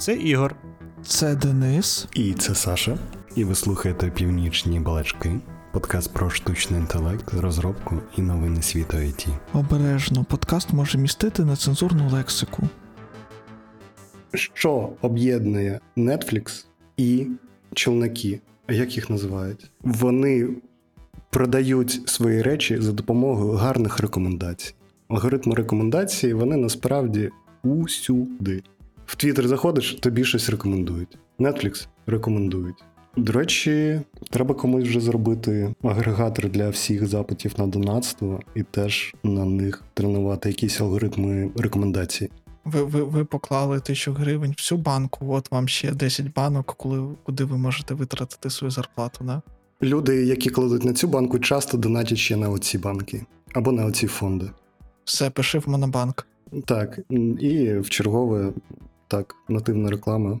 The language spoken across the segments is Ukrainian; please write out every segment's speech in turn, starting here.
Це Ігор. Це Денис. І це Саша. І ви слухаєте Північні балачки, подкаст про штучний інтелект, розробку і новини світу IT. Обережно, подкаст може містити нецензурну лексику. Що об'єднує Netflix і челноки? А як їх називають? Вони продають свої речі за допомогою гарних рекомендацій. Алгоритми рекомендацій вони насправді усюди. В Твіттер заходиш, тобі щось рекомендують. Netflix рекомендують. До речі, треба комусь вже зробити агрегатор для всіх запитів на донатство і теж на них тренувати якісь алгоритми рекомендацій. Ви ви, ви поклали тисячу гривень всю банку, от вам ще 10 банок, коли, куди ви можете витратити свою зарплату, да? Люди, які кладуть на цю банку, часто донатять ще на оці банки або на оці фонди. Все, пиши в Монобанк. Так, і в чергове так, нативна реклама.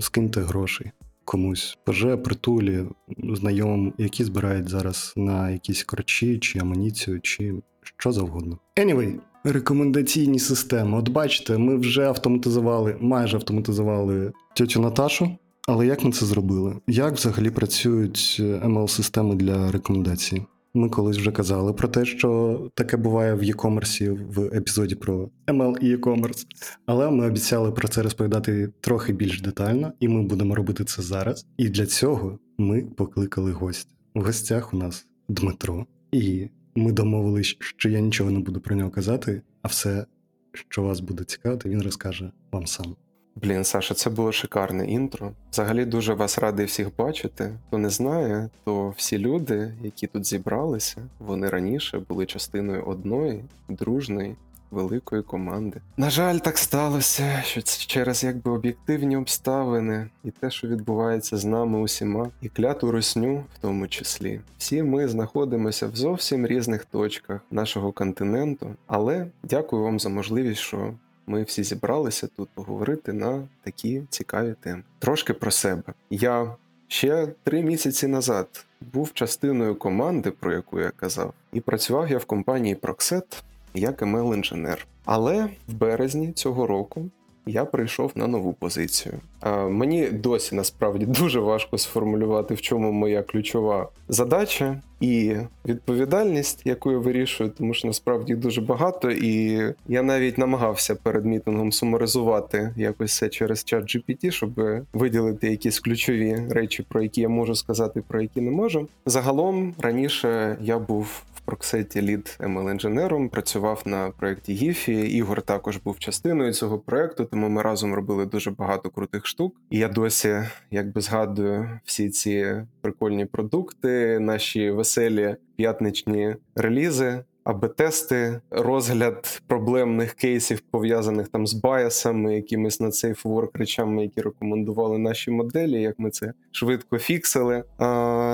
Скиньте грошей комусь. ПЖ, притулі, знайомим, які збирають зараз на якісь корчі, чи амуніцію, чи що завгодно. Anyway, рекомендаційні системи. От бачите, ми вже автоматизували, майже автоматизували тьотю Наташу. Але як ми це зробили? Як взагалі працюють ML-системи для рекомендацій? Ми колись вже казали про те, що таке буває в e-commerce в епізоді про ML і e-commerce. Але ми обіцяли про це розповідати трохи більш детально, і ми будемо робити це зараз. І для цього ми покликали гостя. В гостях у нас Дмитро, і ми домовились, що я нічого не буду про нього казати, а все, що вас буде цікавити, він розкаже вам сам. Блін, Саша, це було шикарне інтро. Взагалі дуже вас радий всіх бачити. Хто не знає, то всі люди, які тут зібралися, вони раніше були частиною одної дружної великої команди. На жаль, так сталося, що це через якби об'єктивні обставини і те, що відбувається з нами усіма, і кляту русню, в тому числі. Всі ми знаходимося в зовсім різних точках нашого континенту, але дякую вам за можливість, що ми всі зібралися тут поговорити на такі цікаві теми. Трошки про себе. Я ще три місяці назад був частиною команди, про яку я казав, і працював я в компанії Proxet як ml інженер Але в березні цього року я прийшов на нову позицію. А, Мені досі насправді дуже важко сформулювати, в чому моя ключова задача і відповідальність, яку я вирішую, тому що насправді дуже багато, і я навіть намагався перед мітингом сумаризувати якось це через чат GPT, щоб виділити якісь ключові речі, про які я можу сказати, про які не можу. Загалом раніше я був проксеті лід ml інженером працював на проєкті Гіфі. Ігор також був частиною цього проєкту, тому ми разом робили дуже багато крутих штук. І я досі якби згадую всі ці прикольні продукти, наші веселі п'ятничні релізи. Аби тести, розгляд проблемних кейсів, пов'язаних там з баясами, якимись на цей фворк речами, які рекомендували наші моделі, як ми це швидко фіксили,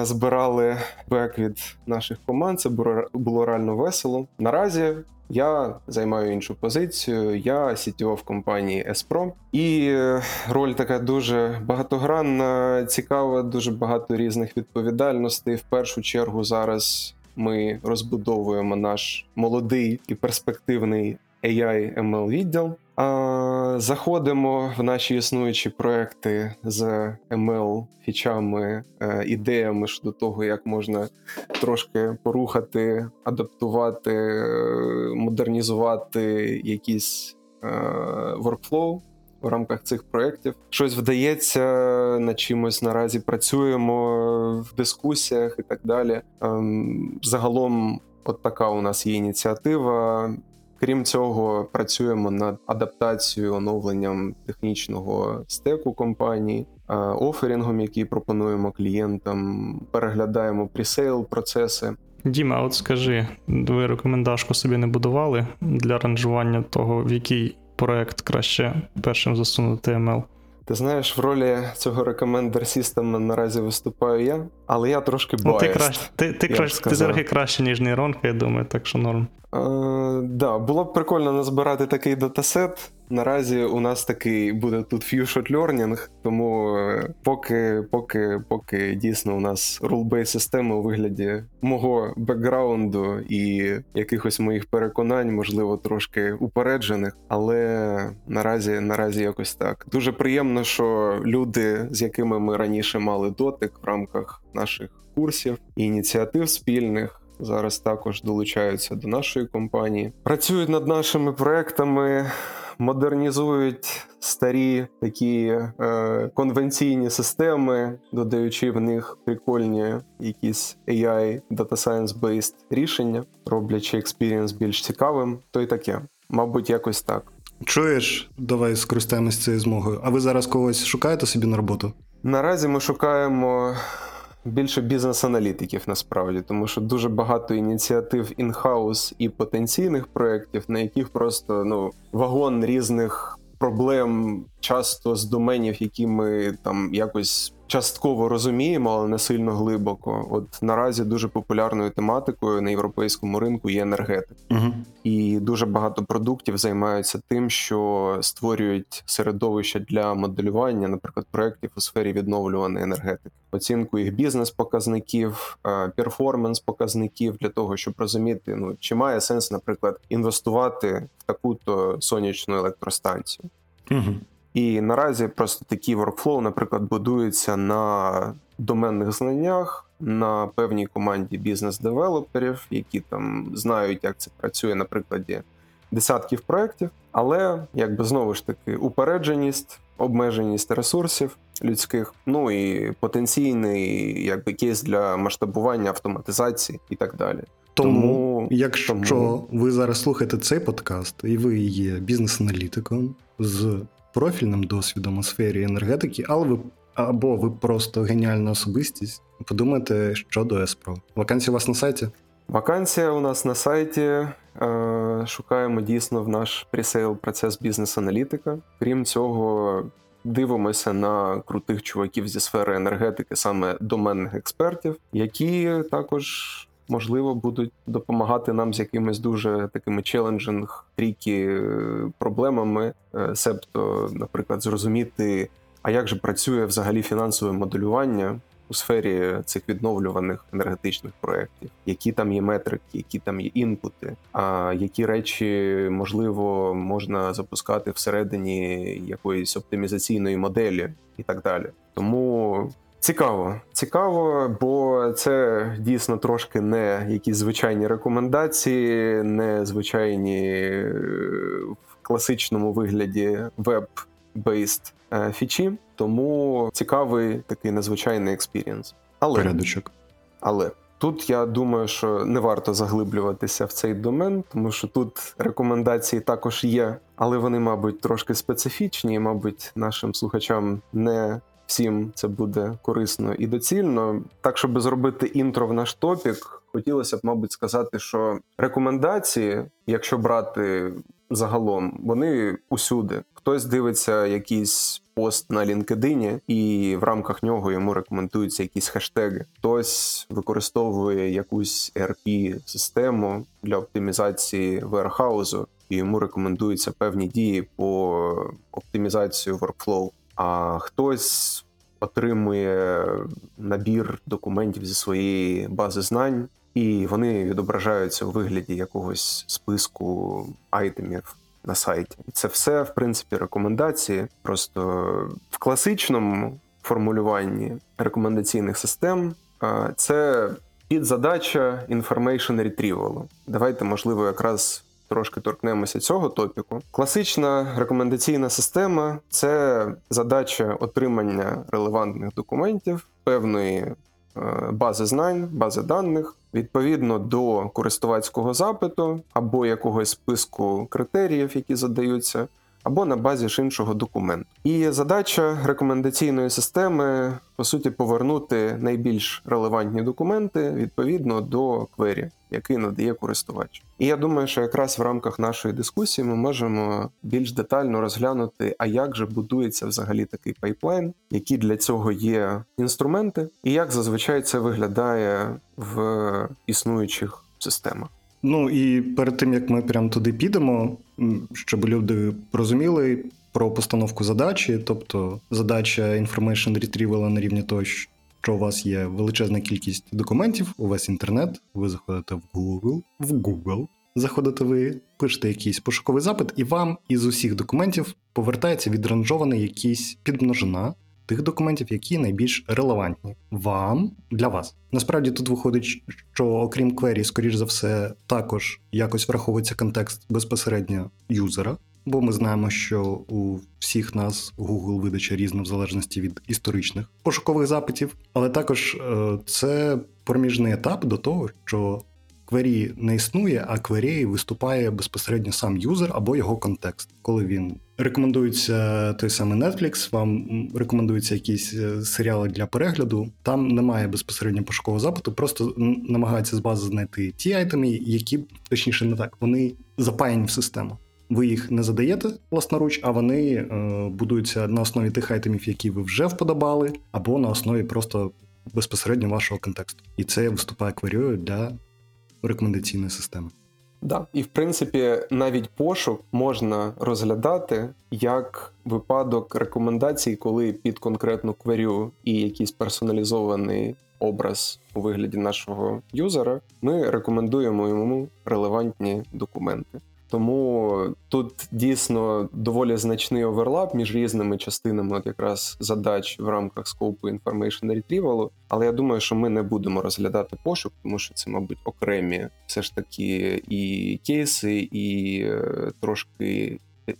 збирали бек від наших команд. Це було, було реально весело. Наразі я займаю іншу позицію. Я CTO в компанії Espro. і роль така дуже багатогранна, цікава, дуже багато різних відповідальностей. В першу чергу зараз ми розбудовуємо наш молодий і перспективний AI ML відділ. Заходимо в наші існуючі проекти з ML фічами, е, ідеями щодо того, як можна трошки порухати, адаптувати, е, модернізувати якісь workflow е, в рамках цих проєктів. Щось вдається, над чимось наразі працюємо в дискусіях і так далі. Ем, загалом, от така у нас є ініціатива. Крім цього, працюємо над адаптацією, оновленням технічного стеку компанії, е, offering ом, який пропонуємо клієнтам, переглядаємо presale процеси. Діма, от скажи, ви рекомендашку собі не будували для ранжування того, в який проект краще першим засунути ML? Ти знаєш, в ролі цього Recommender System наразі виступаю я, але я трошки боюсь. Ну, Ти краще, ти, ти, краще, ти трохи краще, ніж нейронка, я думаю, так що норм. Е, да, було б прикольно назбирати такий датасет. Наразі у нас такий буде тут few shot learning, тому е, поки, поки, поки дійсно у нас rule-based система у вигляді мого бекграунду і якихось моїх переконань, можливо, трошки упереджених, але наразі, наразі якось так. Дуже приємно, що люди, з якими ми раніше мали дотик в рамках наших курсів і ініціатив спільних. Зараз також долучаються до нашої компанії, працюють над нашими проектами, модернізують старі такі е, конвенційні системи, додаючи в них прикольні якісь AI, Data Science based рішення, роблячи experience більш цікавим, то й таке. Мабуть, якось так. Чуєш, давай скористаємось цією змогою. А ви зараз когось шукаєте собі на роботу? Наразі ми шукаємо більше бізнес-аналітиків насправді, тому що дуже багато ініціатив інхаус і потенційних проєктів, на яких просто ну вагон різних проблем, часто з доменів, які ми там якось частково розуміємо, але не сильно глибоко. От наразі дуже популярною тематикою на європейському ринку є енергетика. Угу. І дуже багато продуктів займаються тим, що створюють середовище для моделювання, наприклад, проєктів у сфері відновлюваної енергетики, оцінку їх бізнес-показників, перформанс-показників для того, щоб розуміти, ну чи має сенс, наприклад, інвестувати в таку-то сонячну електростанцію. Угу. І наразі просто такий workflow, наприклад, будується на доменних знаннях, на певній команді бізнес-девелоперів, які там знають, як це працює на прикладі десятків проєктів, але якби знову ж таки упередженість, обмеженість ресурсів людських, ну і потенційний якби кейс для масштабування автоматизації і так далі. Тому, Тому- якщо тому- ви зараз слухаєте цей подкаст, і ви є бізнес-аналітиком з профільним досвідом у сфері енергетики, але ви або ви просто геніальна особистість, подумайте щодо Еспро. Вакансія у вас на сайті? Вакансія у нас на сайті. Е, Шукаємо дійсно в наш presale процес бізнес-аналітика. Крім цього, дивимося на крутих чуваків зі сфери енергетики, саме доменних експертів, які також. Можливо, будуть допомагати нам з якимись дуже такими challenging, tricky е, проблемами, Е, себто, наприклад, зрозуміти, а як же працює взагалі фінансове моделювання у сфері цих відновлюваних енергетичних проєктів, які там є метрики, які там є інпути, а які речі можливо можна запускати всередині якоїсь оптимізаційної моделі і так далі. Тому. Цікаво, цікаво, бо це дійсно трошки не якісь звичайні рекомендації, не звичайні е, в класичному вигляді веб-бейст фічі, тому цікавий такий незвичайний experience. Але Порядочок. але тут я думаю, що не варто заглиблюватися в цей домен, тому що тут рекомендації також є, але вони, мабуть, трошки специфічні, і, мабуть, нашим слухачам не всім це буде корисно і доцільно. Так, щоб зробити інтро в наш топік, хотілося б, мабуть, сказати, що рекомендації, якщо брати загалом, вони усюди. Хтось дивиться якийсь пост на LinkedIn, і в рамках нього йому рекомендуються якісь хештеги. Хтось використовує якусь erp систему для оптимізації warehouse, і йому рекомендуються певні дії по оптимізації workflow. А хтось отримує набір документів зі своєї бази знань, і вони відображаються у вигляді якогось списку айтемів на сайті. Це все, в принципі, рекомендації. Просто в класичному формулюванні рекомендаційних систем це підзадача information retrieval. Давайте, можливо, якраз трошки торкнемося цього топіку. Класична рекомендаційна система це задача отримання релевантних документів, певної е, бази знань, бази даних відповідно до користувацького запиту або якогось списку критеріїв, які задаються. Або на базі ж іншого документу. І задача рекомендаційної системи по суті повернути найбільш релевантні документи відповідно до квері, який надає користувач. І я думаю, що якраз в рамках нашої дискусії ми можемо більш детально розглянути, а як же будується взагалі такий пайплайн, які для цього є інструменти, і як зазвичай це виглядає в існуючих системах. Ну і перед тим як ми прямо туди підемо, щоб люди розуміли про постановку задачі, тобто задача information retrieval на рівні того, що у вас є величезна кількість документів, у вас інтернет, ви заходите в Google, в Google, заходите ви, пишете якийсь пошуковий запит, і вам із усіх документів повертається відранжований якийсь підмножина тих документів, які найбільш релевантні вам для вас. Насправді тут виходить, що окрім query, скоріш за все, також якось враховується контекст безпосередньо юзера. Бо ми знаємо, що у всіх нас Google видача різна в залежності від історичних пошукових запитів, але також е, це проміжний етап до того, що query не існує, а query виступає безпосередньо сам юзер або його контекст. Коли він рекомендується той самий Netflix, вам рекомендуються якісь е, серіали для перегляду. Там немає безпосередньо пошукового запиту, просто намагаються з бази знайти ті айтеми, які точніше не так, вони запаяні в систему. Ви їх не задаєте власноруч, а вони е, будуються на основі тих айтемів, які ви вже вподобали, або на основі просто безпосередньо вашого контексту. І це виступає кварією для рекомендаційної системи. Да. І в принципі, навіть пошук можна розглядати як випадок рекомендацій, коли під конкретну кверю і якийсь персоналізований образ у вигляді нашого юзера ми рекомендуємо йому релевантні документи. Тому тут дійсно доволі значний оверлап між різними частинами, от якраз задач в рамках скопу Information Retrieval, Але я думаю, що ми не будемо розглядати пошук, тому що це, мабуть, окремі все ж таки і кейси, і е, трошки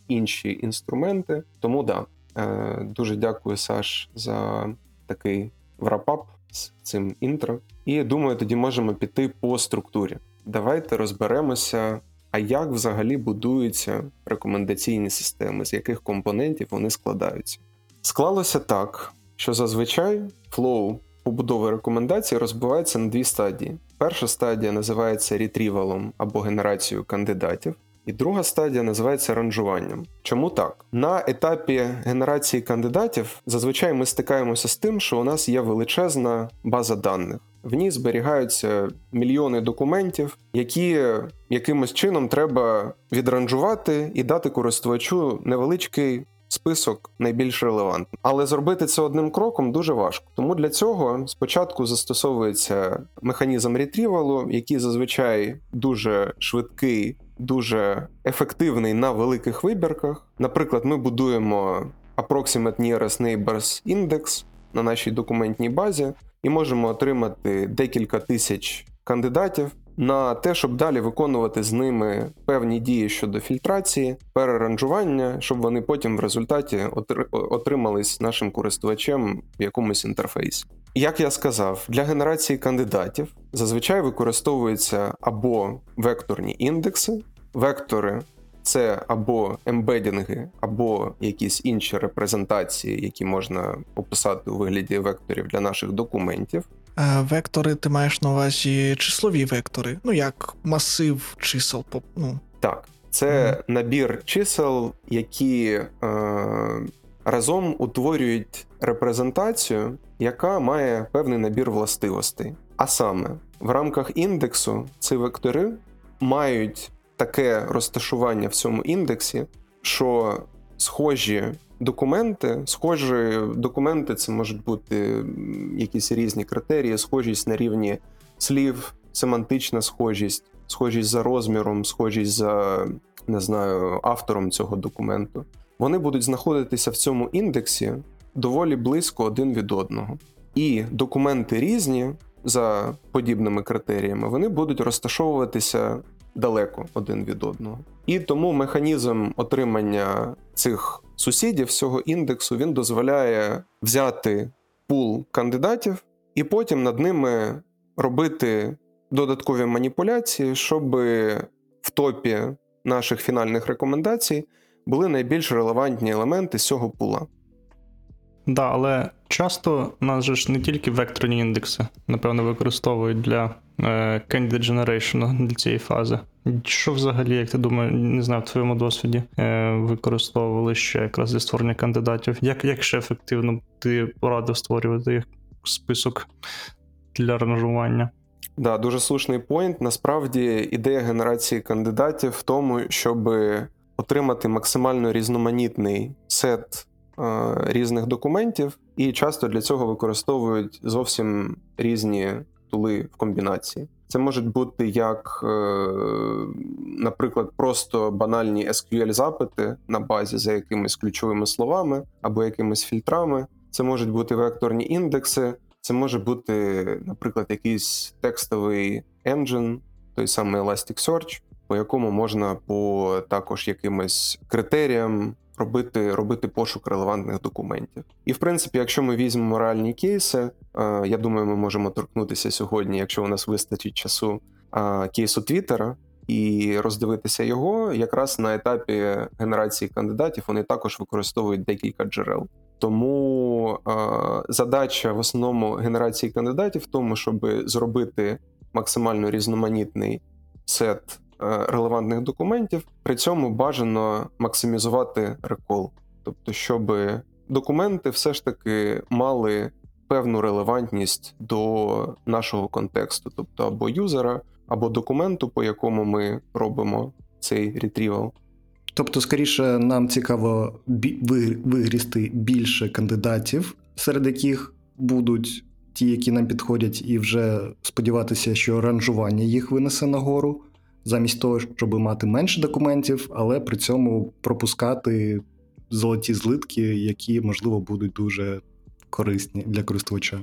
інші інструменти. Тому да, е, дуже дякую, Саш, за такий врапап з цим інтро. І думаю, тоді можемо піти по структурі. Давайте розберемося. А як взагалі будуються рекомендаційні системи, з яких компонентів вони складаються? Склалося так, що зазвичай flow побудови рекомендацій розбивається на дві стадії. Перша стадія називається retrieval ом або генерацією кандидатів, і друга стадія називається ранжуванням. Чому так? На етапі генерації кандидатів зазвичай ми стикаємося з тим, що у нас є величезна база даних. В ній зберігаються мільйони документів, які якимось чином треба відранжувати і дати користувачу невеличкий список найбільш релевантних. Але зробити це одним кроком дуже важко. Тому для цього спочатку застосовується механізм ретрівалу, який зазвичай дуже швидкий, дуже ефективний на великих вибірках. Наприклад, ми будуємо Approximate Nearest Neighbors Index на нашій документній базі і можемо отримати декілька тисяч кандидатів на те, щоб далі виконувати з ними певні дії щодо фільтрації, переранжування, щоб вони потім в результаті отримались нашим користувачем в якомусь інтерфейсі. Як я сказав, для генерації кандидатів зазвичай використовуються або векторні індекси, вектори. Це або ембедінги, або якісь інші репрезентації, які можна описати у вигляді векторів для наших документів. Е, Вектори, ти маєш на увазі числові вектори, ну як масив чисел. ну. Так, це mm. набір чисел, які е, разом утворюють репрезентацію, яка має певний набір властивостей. А саме, в рамках індексу ці вектори мають таке розташування в цьому індексі, що схожі документи, схожі документи, це можуть бути якісь різні критерії, схожість на рівні слів, семантична схожість, схожість за розміром, схожість за не знаю, автором цього документу. Вони будуть знаходитися в цьому індексі доволі близько один від одного. І документи різні за подібними критеріями, вони будуть розташовуватися далеко один від одного. І тому механізм отримання цих сусідів цього індексу він дозволяє взяти пул кандидатів і потім над ними робити додаткові маніпуляції, щоб в топі наших фінальних рекомендацій були найбільш релевантні елементи з цього пула. Да, але часто нас же ж не тільки векторні індекси, напевно, використовують для candidate generation для цієї фази. Що взагалі, як ти думаєш, не знаю, в твоєму досвіді е, використовували ще якраз для створення кандидатів? Як як ще ефективно ти порадив створювати список для ранжування? Да, дуже слушний поінт. Насправді ідея генерації кандидатів в тому, щоб отримати максимально різноманітний сет е, різних документів, і часто для цього використовують зовсім різні тули в комбінації. Це можуть бути як, е, наприклад, просто банальні SQL-запити на базі за якимись ключовими словами або якимись фільтрами. Це можуть бути векторні індекси, це може бути, наприклад, якийсь текстовий engine, той самий Elasticsearch, по якому можна по також якимось критеріям робити, робити пошук релевантних документів. І в принципі, якщо ми візьмемо реальні кейси, е, я думаю, ми можемо торкнутися сьогодні, якщо у нас вистачить часу е, кейсу Твіттера. І роздивитися його якраз на етапі генерації кандидатів вони також використовують декілька джерел. Тому е, задача в основному генерації кандидатів в тому, щоб зробити максимально різноманітний сет релевантних документів. При цьому бажано максимізувати рекол, тобто, щоб документи все ж таки мали певну релевантність до нашого контексту, тобто або юзера, або документу, по якому ми робимо цей ретрівал. Тобто, скоріше, нам цікаво вигрісти більше кандидатів, серед яких будуть ті, які нам підходять, і вже сподіватися, що ранжування їх винесе нагору, замість того, щоб мати менше документів, але при цьому пропускати золоті злитки, які, можливо, будуть дуже корисні для користувача.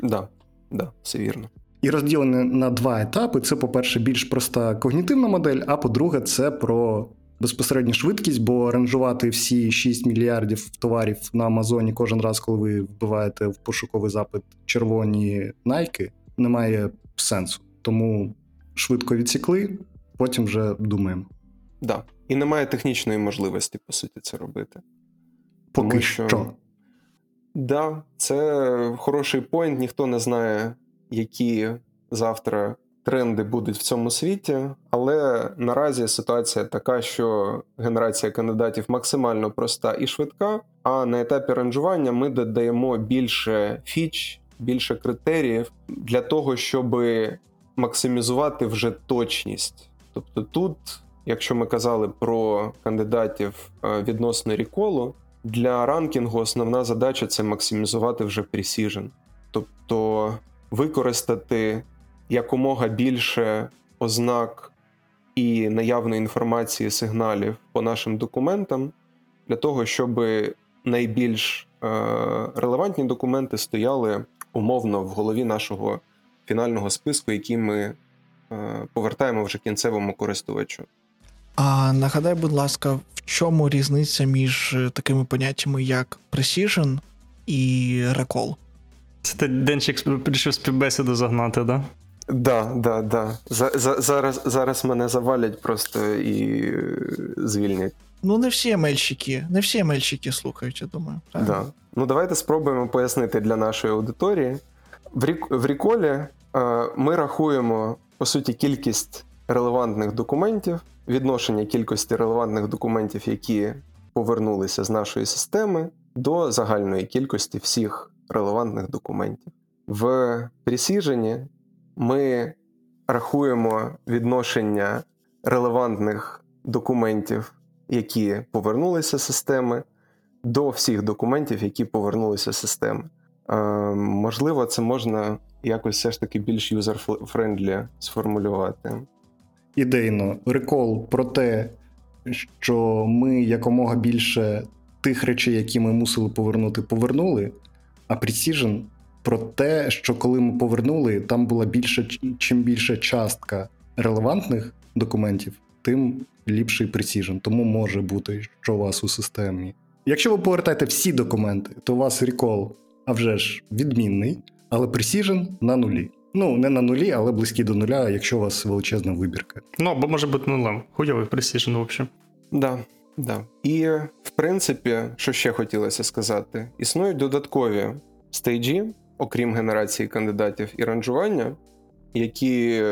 Да, да, все вірно. І розділене на два етапи: це, по-перше, більш проста когнітивна модель, а по-друге, це про безпосередню швидкість, бо ранжувати всі 6 мільярдів товарів на Амазоні кожен раз, коли ви вбиваєте в пошуковий запит червоні найки, немає сенсу. Тому швидко відсікли, потім вже думаємо. Да. І немає технічної можливості, по суті, це робити. Поки Тому що. що- Да, це хороший поінт. Ніхто не знає, які завтра тренди будуть в цьому світі, але наразі ситуація така, що генерація кандидатів максимально проста і швидка. А на етапі ранжування ми додаємо більше фіч, більше критеріїв для того, щоб максимізувати вже точність. Тобто, тут, якщо ми казали про кандидатів е, відносно реколу, для ранкінгу основна задача це максимізувати вже precision. Тобто використати якомога більше ознак і наявної інформації сигналів по нашим документам для того, щоб найбільш е, релевантні документи стояли умовно в голові нашого фінального списку, який ми е, повертаємо вже кінцевому користувачу. А нагадай, будь ласка, в чому різниця між е, такими поняттями, як precision і recall? Це ти Денчик вирішив співбесіду загнати, да? Да, да, да. За, за, зараз, зараз мене завалять просто і е, звільнять. Ну, не всі емельщики, не всі емельщики слухають, я думаю. правильно? Да. Ну, давайте спробуємо пояснити для нашої аудиторії. В, Ріколі е, ми рахуємо, по суті, кількість релевантних документів, відношення кількості релевантних документів, які повернулися з нашої системи, до загальної кількості всіх релевантних документів. В Precision ми рахуємо відношення релевантних документів, які повернулися з системи, до всіх документів, які повернулися з системи. Е, можливо, це можна якось все ж таки більш user-friendly сформулювати. ідейно рекол про те, що ми якомога більше тих речей, які ми мусили повернути, повернули. А Precision про те, що коли ми повернули, там була більше, чим більша частка релевантних документів, тим ліпший Precision. Тому може бути, що у вас у системі. Якщо ви повертаєте всі документи, то у вас рекол, а вже ж відмінний, але Precision на нулі. Ну, не на нулі, але близькі до нуля, якщо у вас величезна вибірка. Ну, або може бути нулем. Хуйовий Precision, в общем. Да, да. І в принципі, що ще хотілося сказати, існують додаткові стейджі, окрім генерації кандидатів і ранжування, які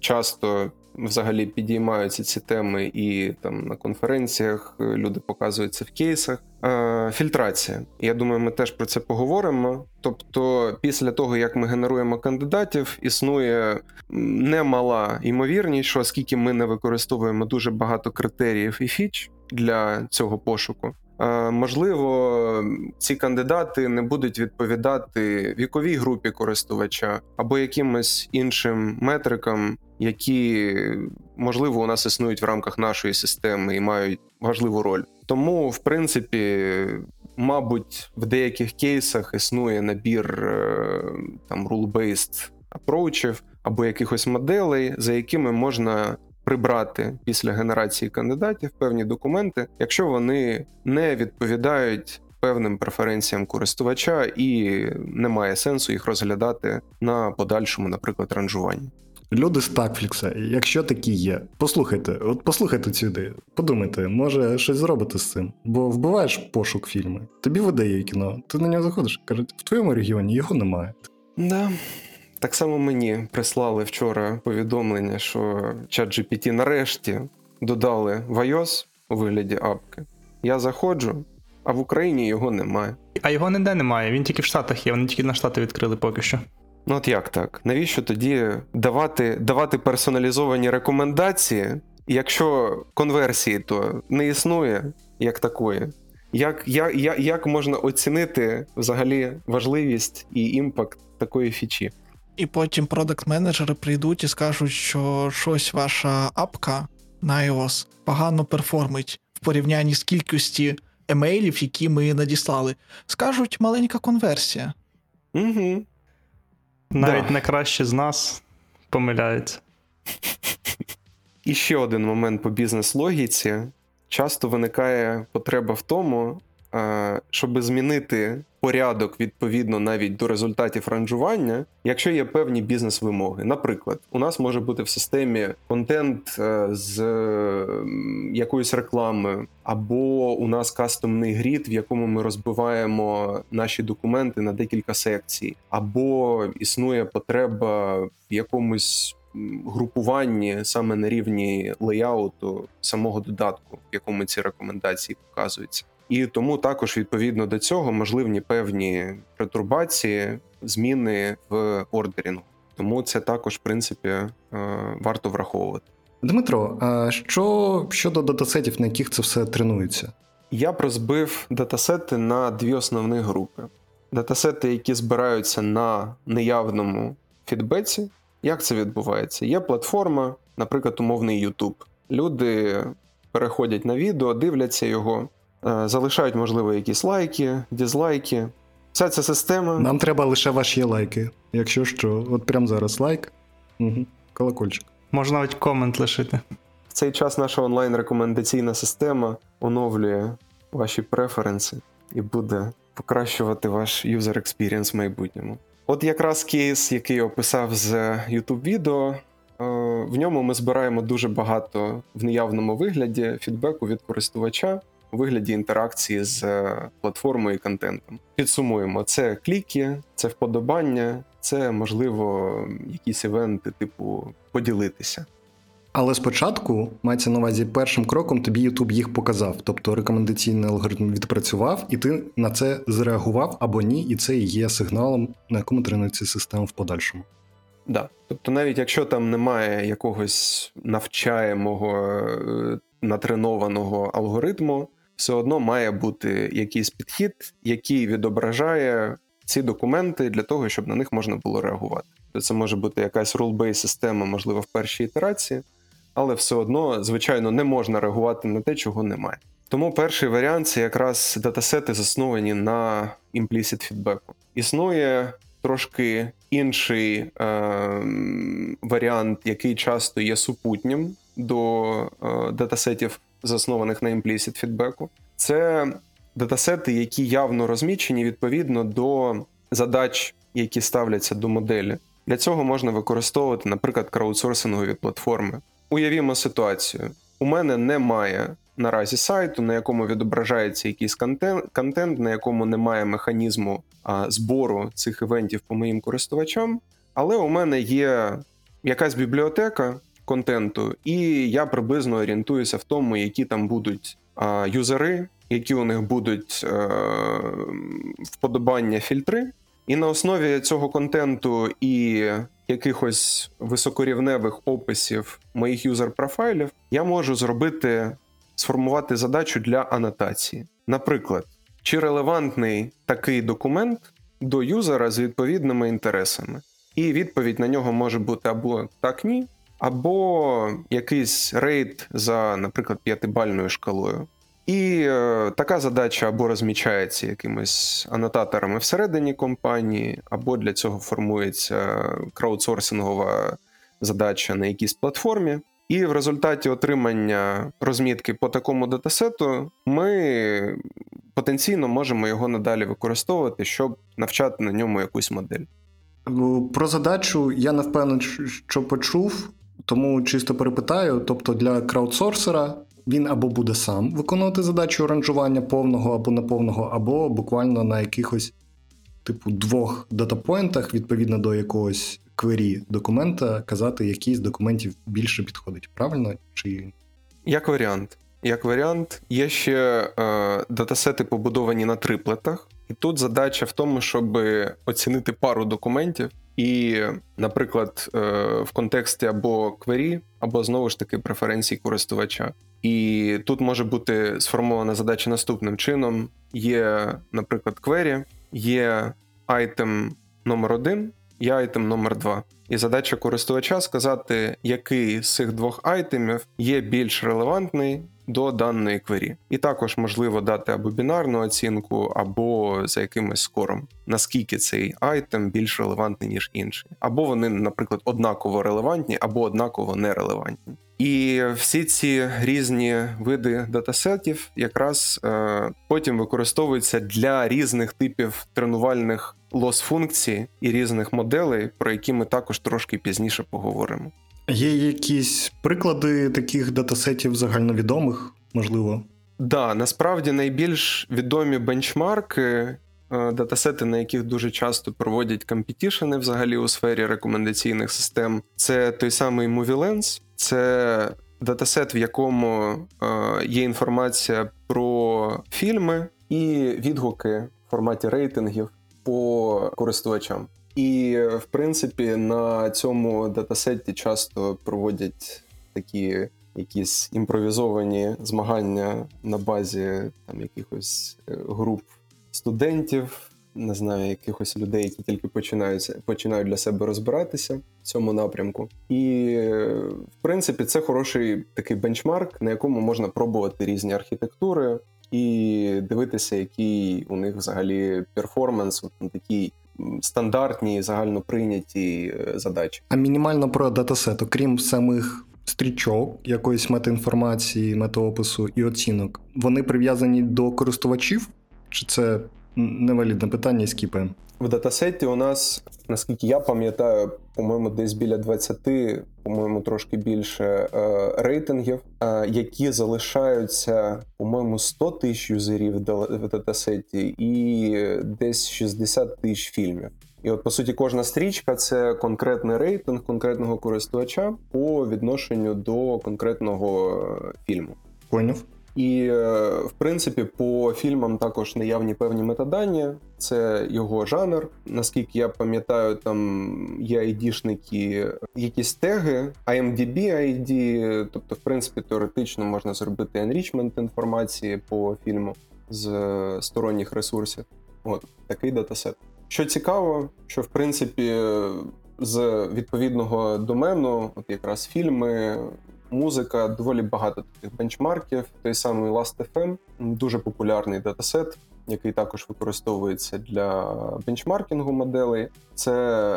часто взагалі підіймаються ці теми, і там на конференціях е, люди показують це в кейсах. Е, Фільтрація. Я думаю, ми теж про це поговоримо. Тобто, після того, як ми генеруємо кандидатів, існує немала ймовірність, що оскільки ми не використовуємо дуже багато критеріїв і фіч для цього пошуку. е, Можливо, ці кандидати не будуть відповідати віковій групі користувача або якимось іншим метрикам, які можливо у нас існують в рамках нашої системи і мають важливу роль. Тому, в принципі, мабуть, в деяких кейсах існує набір е, там rule-based апроучів або якихось моделей, за якими можна прибрати після генерації кандидатів певні документи, якщо вони не відповідають певним преференціям користувача і немає сенсу їх розглядати на подальшому, наприклад, ранжуванні. Люди з Такфлікса, якщо такі є, послухайте, от послухайте цю ідею. Подумайте, може щось зробити з цим. Бо вбиваєш пошук фільми, тобі видає кіно, ти на нього заходиш, кажуть, в твоєму регіоні його немає. Да. Так само мені прислали вчора повідомлення, що ChatGPT нарешті додали в iOS у вигляді апки. Я заходжу, а в Україні його немає. А його ніде немає, він тільки в Штатах є, вони тільки на Штати відкрили поки що. Ну от як так? Навіщо тоді давати, давати персоналізовані рекомендації, якщо конверсії то не існує як такої? Як, як, як, як можна оцінити взагалі важливість і імпакт такої фічі? І потім продакт-менеджери прийдуть і скажуть, що щось ваша апка на iOS погано перформить в порівнянні з кількості емейлів, які ми надіслали. Скажуть маленька конверсія. Угу. Навіть Да. найкращі з нас помиляються. І ще один момент по бізнес-логіці. Часто виникає потреба в тому, щоб змінити порядок відповідно навіть до результатів ранжування, якщо є певні бізнес-вимоги. Наприклад, у нас може бути в системі контент е, з якоюсь рекламою, або у нас кастомний грід, в якому ми розбиваємо наші документи на декілька секцій, або існує потреба в якомусь групуванні саме на рівні леяуту самого додатку, в якому ці рекомендації показуються. І тому також відповідно до цього можливі певні пертурбації, зміни в ордерінгу. Тому це також, в принципі, е, варто враховувати. Дмитро, а що щодо датасетів, на яких це все тренується? Я б розбив датасети на дві основні групи: датасети, які збираються на неявному фідбеці. Як це відбувається? Є платформа, наприклад, умовний YouTube. Люди переходять на відео, дивляться його, е, залишають, можливо, якісь лайки, дізлайки. Вся ця система. Нам треба лише ваші лайки. Якщо що, от прямо зараз лайк, угу. колокольчик. Можна навіть комент лишити. В цей час наша онлайн-рекомендаційна система оновлює ваші преференси і буде покращувати ваш user experience в майбутньому. От якраз кейс, який я описав з YouTube відео, е, в ньому ми збираємо дуже багато в неявному вигляді фідбеку від користувача у вигляді інтеракції з е, платформою і контентом. Підсумуємо: це кліки, це вподобання, це можливо якісь івенти, типу поділитися. Але спочатку мається на увазі першим кроком тобі YouTube їх показав, тобто рекомендаційний алгоритм відпрацював, і ти на це зреагував або ні, і це і є сигналом, на якому тренується система в подальшому. Да. Тобто, навіть якщо там немає якогось навчаємого е, натренованого алгоритму, все одно має бути якийсь підхід, який відображає ці документи для того, щоб на них можна було реагувати. Це може бути якась rule-based система, можливо, в першій ітерації, але все одно, звичайно, не можна реагувати на те, чого немає. Тому перший варіант це якраз датасети, засновані на implicit фідбеку. Існує трошки інший е, варіант, який часто є супутнім до е, датасетів, заснованих на implicit фідбеку. Це датасети, які явно розмічені відповідно до задач, які ставляться до моделі. Для цього можна використовувати, наприклад, краудсорсингові платформи. Уявімо ситуацію: у мене немає наразі сайту, на якому відображається якийсь контент, контент на якому немає механізму а, збору цих івентів по моїм користувачам. Але у мене є якась бібліотека, контенту, і я приблизно орієнтуюся в тому, які там будуть а, юзери, які у них будуть е, вподобання фільтри. І на основі цього контенту і якихось високорівневих описів моїх юзер-профайлів я можу зробити, сформувати задачу для анотації. Наприклад, чи релевантний такий документ до юзера з відповідними інтересами. І відповідь на нього може бути або так ні, або якийсь рейд за, наприклад, п'ятибальною шкалою. І е, така задача або розмічається якимись анотаторами всередині компанії, або для цього формується краудсорсингова задача на якійсь платформі. І в результаті отримання розмітки по такому датасету ми потенційно можемо його надалі використовувати, щоб навчати на ньому якусь модель. Про задачу я не впевнений, що почув, тому чисто перепитаю. Тобто для краудсорсера він або буде сам виконувати задачу оранжування повного або неповного, або буквально на якихось типу двох датапоінтах, відповідно до якогось квері документа, казати, який з документів більше підходить. Правильно? Чи Як варіант. Як варіант, є ще е, датасети побудовані на триплетах, і тут задача в тому, щоб оцінити пару документів, і, наприклад, е, в контексті або query, або знову ж таки преференцій користувача. І тут може бути сформована задача наступним чином: є, наприклад, query, є item номер 1 є item номер 2 І задача користувача сказати, який з цих двох item ів є більш релевантний до даної query. І також можливо дати або бінарну оцінку, або за якимось скором, наскільки цей item більш релевантний, ніж інший. Або вони, наприклад, однаково релевантні, або однаково нерелевантні. І всі ці різні види датасетів якраз е, потім використовуються для різних типів тренувальних лос-функцій і різних моделей, про які ми також трошки пізніше поговоримо. Є якісь приклади таких датасетів загальновідомих, можливо? Да, насправді найбільш відомі бенчмарки, е, датасети, на яких дуже часто проводять компетішени взагалі у сфері рекомендаційних систем, це той самий MovieLens, це датасет, в якому е, є інформація про фільми і відгуки в форматі рейтингів по користувачам. І, в принципі, на цьому датасеті часто проводять такі якісь імпровізовані змагання на базі там якихось е, груп студентів, не знаю, якихось людей, які тільки починаються, починають для себе розбиратися в цьому напрямку. І, в принципі, це хороший такий бенчмарк, на якому можна пробувати різні архітектури. І дивитися, який у них взагалі перформанс, на такій стандартні загально прийняті е, задачі. А мінімально про датасет, окрім самих стрічок, якоїсь метаінформації, метаопису і оцінок, вони прив'язані до користувачів? Чи це невалідне питання і скіпаємо? В датасеті у нас, наскільки я пам'ятаю, по-моєму, десь біля 20, по-моєму, трошки більше е, рейтингів, е, які залишаються, по-моєму, 100 тисяч юзерів в датасеті і десь 60 тисяч фільмів. І от, по суті, кожна стрічка це конкретний рейтинг конкретного користувача по відношенню до конкретного е, фільму. Поняв. І, в принципі, по фільмам також наявні певні метадані. Це його жанр. Наскільки я пам'ятаю, там є айдішники, якісь теги, IMDb ID, тобто, в принципі, теоретично можна зробити enrichment інформації по фільму з сторонніх ресурсів. От такий датасет. Що цікаво, що в принципі з відповідного домену, от якраз фільми, музика, доволі багато таких бенчмарків. Той самий Last.fm, дуже популярний датасет, який також використовується для бенчмаркінгу моделей. Це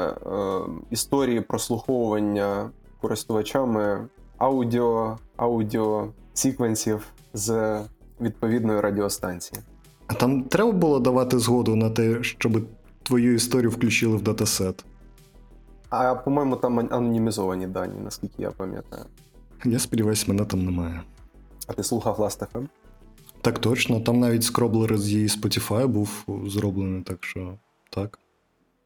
е, історії прослуховування користувачами аудіо, аудіо секвенсів з відповідної радіостанції. А там треба було давати згоду на те, щоб твою історію включили в датасет. А по-моєму, там анонімізовані дані, наскільки я пам'ятаю. Я сподіваюся, мене там немає. А ти слухав Last.fm? Так точно, там навіть скроблер з її Spotify був зроблений, так що так.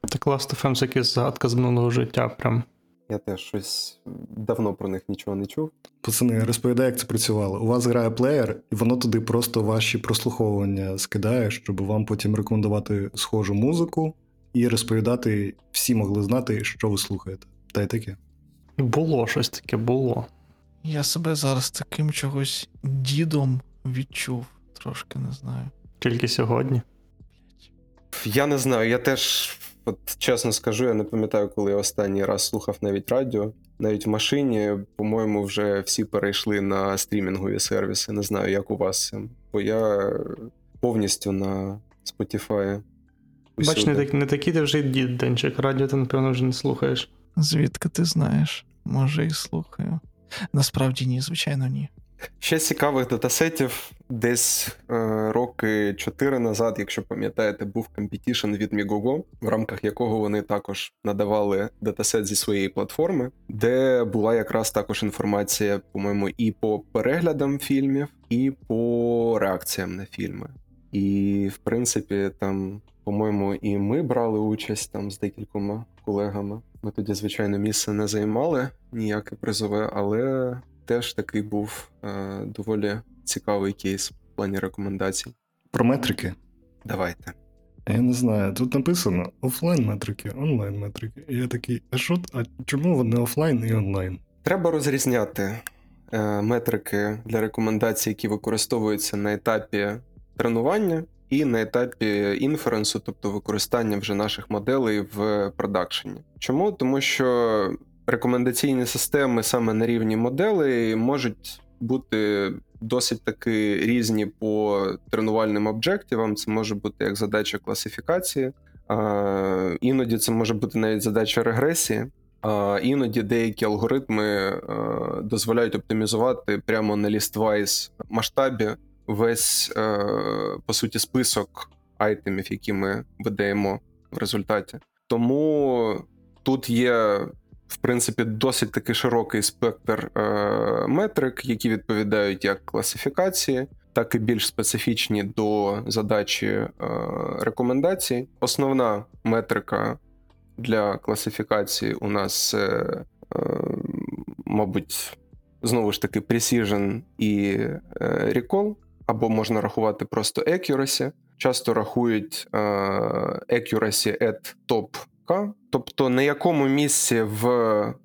Так Last.fm це якась згадка з минулого життя, прям. Я теж щось давно про них нічого не чув. Пацани, розповідаю, як це працювало. У вас грає плеєр, і воно туди просто ваші прослуховування скидає, щоб вам потім рекомендувати схожу музику і розповідати, всі могли знати, що ви слухаєте. Та й таке. Було щось таке, було. Я себе зараз таким чогось дідом відчув, трошки не знаю. Тільки сьогодні. Я не знаю, я теж, от чесно скажу, я не пам'ятаю, коли я останній раз слухав навіть радіо. Навіть в машині, по-моєму, вже всі перейшли на стрімінгові сервіси. Не знаю, як у вас. Бо я повністю на Spotify. Бач, не, так, не такий ти вже дід, Денчик. Радіо ти, напевно, вже не слухаєш. Звідки ти знаєш? Може, і слухаю. Насправді ні, звичайно, ні. Ще цікавих датасетів. Десь е, роки 4 назад, якщо пам'ятаєте, був competition від Megogo, в рамках якого вони також надавали датасет зі своєї платформи, де була якраз також інформація, по-моєму, і по переглядам фільмів, і по реакціям на фільми. І в принципі, там, по-моєму, і ми брали участь там з декількома колегами. Ми тоді, звичайно, місце не займали ніяке призове, але теж такий був е, доволі цікавий кейс в плані рекомендацій. Про метрики. Давайте. Я не знаю, тут написано офлайн метрики, онлайн метрики. І я такий, а що, а чому вони офлайн і онлайн? Треба розрізняти е, метрики для рекомендацій, які використовуються на етапі тренування, і на етапі інференсу, тобто використання вже наших моделей в продакшені. Чому? Тому що рекомендаційні системи саме на рівні моделей можуть бути досить таки різні по тренувальним об'єктивам. Це може бути як задача класифікації, іноді це може бути навіть задача регресії. А іноді деякі алгоритми дозволяють оптимізувати прямо на ліствайз масштабі весь е, по суті список айтемів, які ми видаємо в результаті. Тому тут є. В принципі, досить таки широкий спектр е, метрик, які відповідають як класифікації, так і більш специфічні до задачі е, рекомендацій. Основна метрика для класифікації у нас, е, е, мабуть, знову ж таки Precision і е, Recall, або можна рахувати просто Accuracy. Часто рахують е, Accuracy at top K, тобто на якому місці в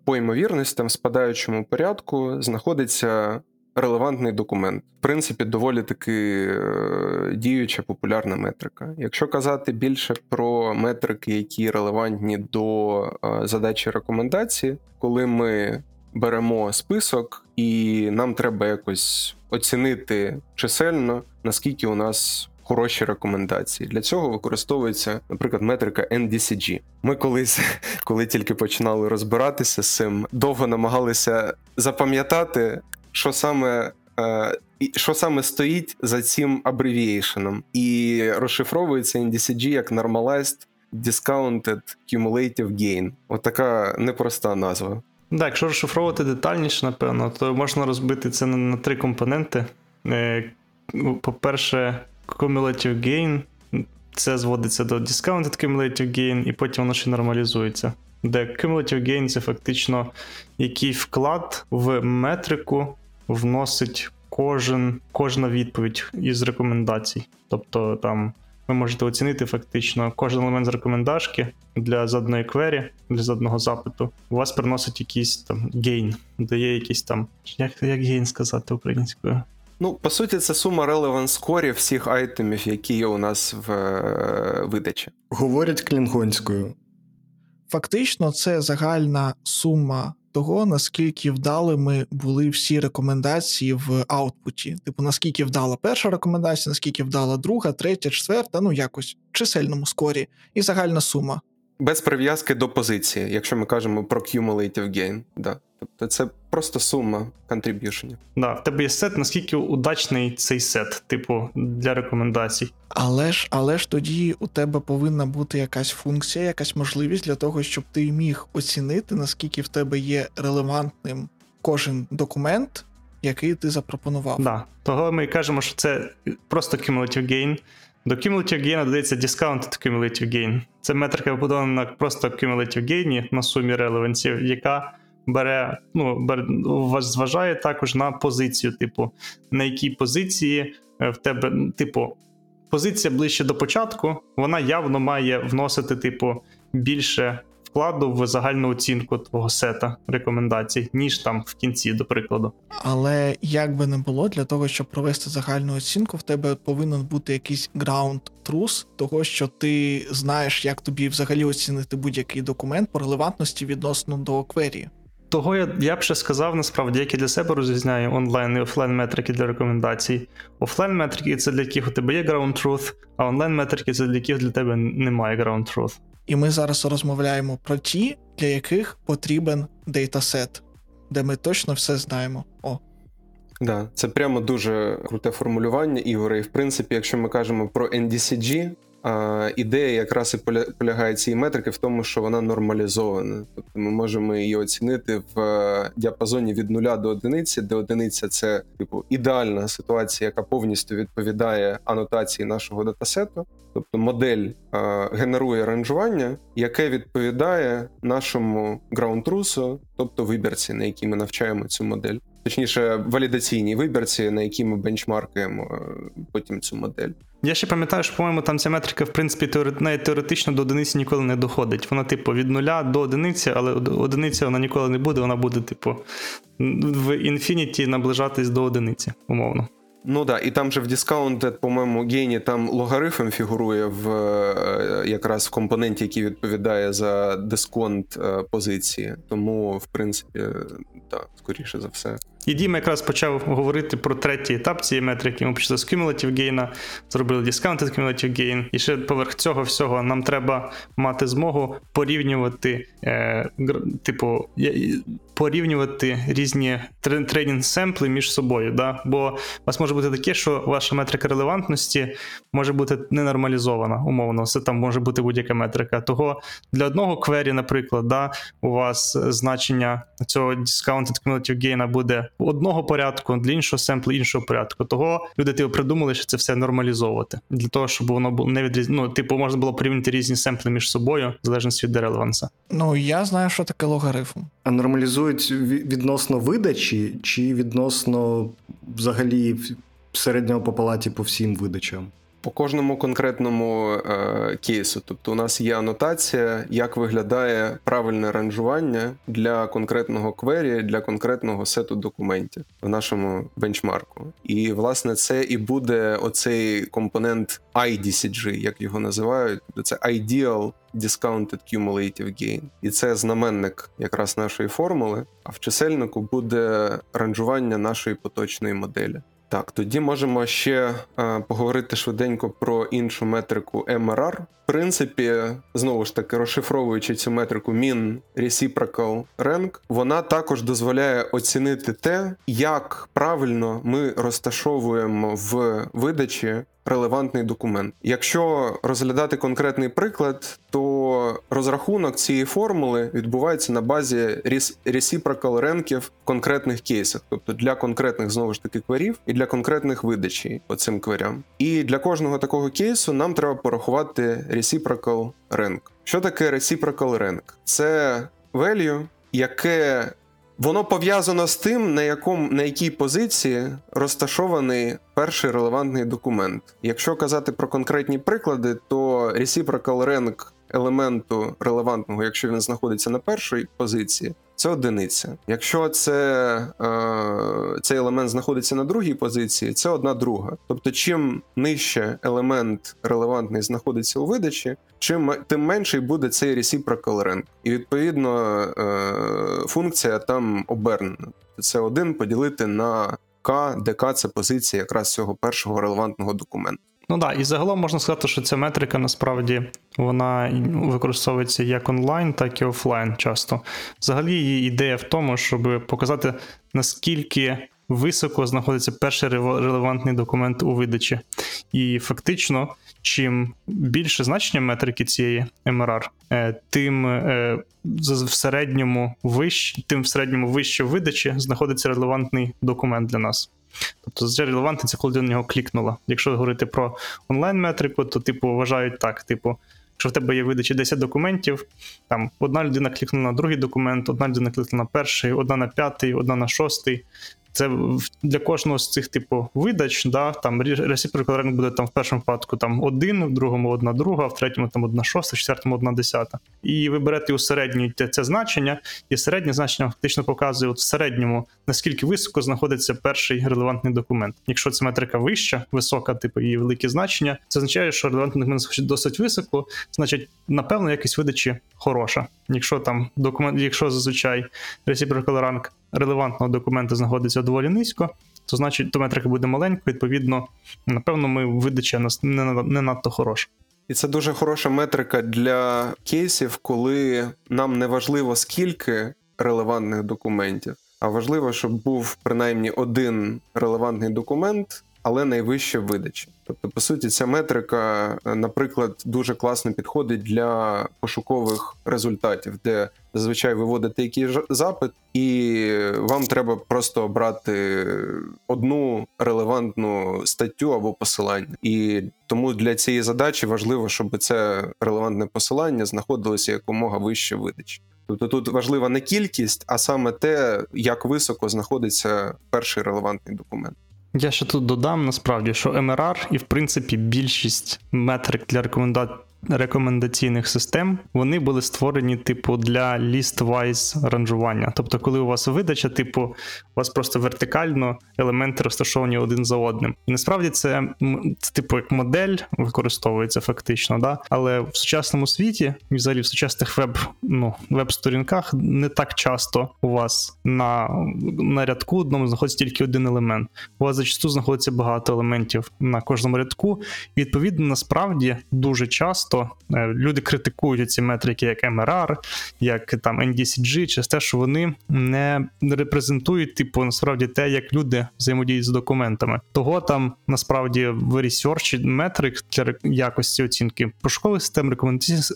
по в спадаючому порядку знаходиться релевантний документ. В принципі, доволі таки е, діюча популярна метрика. Якщо казати більше про метрики, які релевантні до е, задачі рекомендації, коли ми беремо список, і нам треба якось оцінити чисельно, наскільки у нас. Хороші рекомендації для цього використовується, наприклад, метрика NDCG. Ми колись, коли тільки починали розбиратися з цим, довго намагалися запам'ятати, що саме е, що саме стоїть за цим абревієшеном, і розшифровується NDCG як Normalized Discounted Cumulative Gain. Отака непроста назва. Так, якщо розшифровувати детальніше, напевно, то можна розбити це на, на три компоненти. Е, По-перше, cumulative gain, це зводиться до discounted cumulative gain, і потім воно ще нормалізується. Де cumulative gain це фактично який вклад в метрику вносить кожен, кожна відповідь із рекомендацій. Тобто там ви можете оцінити фактично кожен елемент з рекомендашки для заданої query, для заданого запиту. У вас приносить якийсь там gain, дає якийсь там. Як, як gain сказати українською? Ну, по суті, це сума score ів всіх item ів, які є у нас в е, видачі. Говорять клінгонською. Фактично, це загальна сума того, наскільки вдалими були всі рекомендації в output і. Типу, наскільки вдала перша рекомендація, наскільки вдала друга, третя, четверта, ну якось в чисельному score і, і загальна сума. Без прив'язки до позиції, якщо ми кажемо про cumulative gain. Да. Тобто це просто сума контриб'юшенів. Да, в тебе є сет, наскільки удачний цей сет, типу, для рекомендацій. Але ж, але ж тоді у тебе повинна бути якась функція, якась можливість для того, щоб ти міг оцінити, наскільки в тебе є релевантним кожен документ, який ти запропонував. Да. Того ми і кажемо, що це просто cumulative gain. До cumulative gain додається discounted cumulative gain. Це метрика побудована на просто cumulative gain на сумі релевансів, яка бере, ну, бере, зважає також на позицію, типу, на якій позиції е, в тебе, типу, позиція ближче до початку, вона явно має вносити, типу, більше вкладу в загальну оцінку твого сета рекомендацій, ніж там в кінці, до прикладу. Але як би не було, для того, щоб провести загальну оцінку, в тебе повинен бути якийсь ground truth того, що ти знаєш, як тобі взагалі оцінити будь-який документ по релевантності відносно до квері. Того я, я б ще сказав, насправді, як я для себе розрізняю онлайн і офлайн метрики для рекомендацій. Офлайн метрики це для яких у тебе є ground truth, а онлайн метрики це для яких для тебе немає ground truth. І ми зараз розмовляємо про ті, для яких потрібен дейтасет, де ми точно все знаємо. О, Да, це прямо дуже круте формулювання, Ігоре. І в принципі, якщо ми кажемо про NDCG, ідея якраз і поля- полягає цієї метрики в тому, що вона нормалізована. Тобто ми можемо її оцінити в е, діапазоні від 0 до одиниці, де одиниця це типу ідеальна ситуація, яка повністю відповідає анотації нашого датасету. Тобто модель е, генерує ранжування, яке відповідає нашому граунд-трусу, тобто вибірці, на якій ми навчаємо цю модель. Точніше, валідаційній вибірці, на якій ми бенчмаркуємо е, потім цю модель. Я ще пам'ятаю, що, по-моєму, там ця метрика, в принципі, теоре- навіть теоретично до одиниці ніколи не доходить. Вона, типу, від нуля до одиниці, але од- одиниця вона ніколи не буде, вона буде, типу, в інфініті наближатись до одиниці, умовно. Ну да, і там же в Discounted, по-моєму, гені там логарифм фігурує в е, якраз в компоненті, який відповідає за дисконт е, позиції. Тому, в принципі, так, скоріше за все. І Діма якраз почав говорити про третій етап цієї метрики. Ми почали з cumulative gain, зробили discounted cumulative gain. І ще поверх цього всього нам треба мати змогу порівнювати, е, типу, порівнювати різні тре- тренінг семпли між собою. Да? Бо у вас може бути таке, що ваша метрика релевантності може бути ненормалізована, умовно. Це там може бути будь-яка метрика. Того для одного квері, наприклад, да, у вас значення цього discounted cumulative gain буде одного порядку, для іншого семплу іншого порядку. Того люди типу, придумали, що це все нормалізовувати для того, щоб воно було не відріз... Ну, типу, можна було порівняти різні семпли між собою, в залежності від релеванса. ну я знаю, що таке логарифм. А нормалізують відносно видачі чи відносно взагалі середнього по палаті по всім видачам? По кожному конкретному е, кейсу. Тобто, у нас є анотація, як виглядає правильне ранжування для конкретного квері, для конкретного сету документів в нашому бенчмарку. І власне це і буде оцей компонент IDCG, як його називають. Це Ideal Discounted Cumulative Gain. І це знаменник якраз нашої формули. А в чисельнику буде ранжування нашої поточної моделі. Так, тоді можемо ще е, поговорити швиденько про іншу метрику MRR. Принципі, знову ж таки, розшифровуючи цю метрику Mean Reciprocal Rank, вона також дозволяє оцінити те, як правильно ми розташовуємо в видачі релевантний документ. Якщо розглядати конкретний приклад, то розрахунок цієї формули відбувається на базі reciprocal ренків в конкретних кейсах, тобто для конкретних знову ж таки кверів і для конкретних видачей по цим кверям. І для кожного такого кейсу нам треба порахувати reciprocal rank. Що таке reciprocal rank? Це value, яке Воно пов'язано з тим, на якому на якій позиції розташований перший релевантний документ. Якщо казати про конкретні приклади, то reciprocal rank елементу релевантного, якщо він знаходиться на першій позиції, це одиниця. Якщо це, е, цей елемент знаходиться на другій позиції, це одна друга. Тобто, чим нижче елемент релевантний знаходиться у видачі, чим тим менший буде цей reciprocal rank. І відповідно е, функція там обернена. Це один поділити на К, де К це позиція якраз цього першого релевантного документу. Ну так, да, і загалом можна сказати, що ця метрика насправді вона використовується як онлайн, так і офлайн часто. Взагалі, її ідея в тому, щоб показати, наскільки високо знаходиться перший релевантний документ у видачі. І фактично, чим більше значення метрики цієї е, тим е, в середньому вищ, тим в середньому вище видачі знаходиться релевантний документ для нас. Тобто зазвичай релевантний це коли на нього клікнула. Якщо говорити про онлайн-метрику, то типу вважають так: типу, якщо в тебе є видачі 10 документів, там одна людина клікнула на другий документ, одна людина клікнула на перший, одна на п'ятий, одна на шостий. Це для кожного з цих типу видач, да, там rank буде там в першому випадку там один, в другому одна друга, в третьому там одна шоста, в четвертому одна десята. І ви берете усереднюєте це значення, і середнє значення фактично показує от в середньому, наскільки високо знаходиться перший релевантний документ. Якщо ця метрика вища, висока, типу її великі значення, це означає, що релевантний документ знаходиться досить високо, значить, напевно, якість видачі хороша. Якщо там документ, якщо зазвичай reciprocal rank релевантного документа знаходиться доволі низько, то значить то метрика буде маленька, відповідно, напевно, ми видача нас не, не надто хороша. І це дуже хороша метрика для кейсів, коли нам не важливо скільки релевантних документів, а важливо, щоб був принаймні один релевантний документ, але найвища видача. Тобто, по суті, ця метрика, е, наприклад, дуже класно підходить для пошукових результатів, де зазвичай ви вводите якийсь запит, і вам треба просто обрати одну релевантну статтю або посилання. І тому для цієї задачі важливо, щоб це релевантне посилання знаходилося якомога вище видачі. Тобто тут важлива не кількість, а саме те, як високо знаходиться перший релевантний документ. Я ще тут додам насправді, що МРР і в принципі більшість метрик для рекоменда... рекомендаційних систем вони були створені, типу, для list-wise ранжування. Тобто, коли у вас видача, типу, у вас просто вертикально елементи розташовані один за одним. І насправді це, це типу як модель використовується фактично, да? але в сучасному світі, і взагалі в сучасних веб, ну, веб-сторінках не так часто у вас на, на рядку одному знаходиться тільки один елемент. У вас зачасту знаходиться багато елементів на кожному рядку. І відповідно, насправді дуже часто е, люди критикують ці метрики, як MRR, як там NDCG, через те, що вони не репрезентують, типу, насправді те, як люди взаємодіють з документами. Того там насправді в ресерчі метрик для якості оцінки пошукових систем,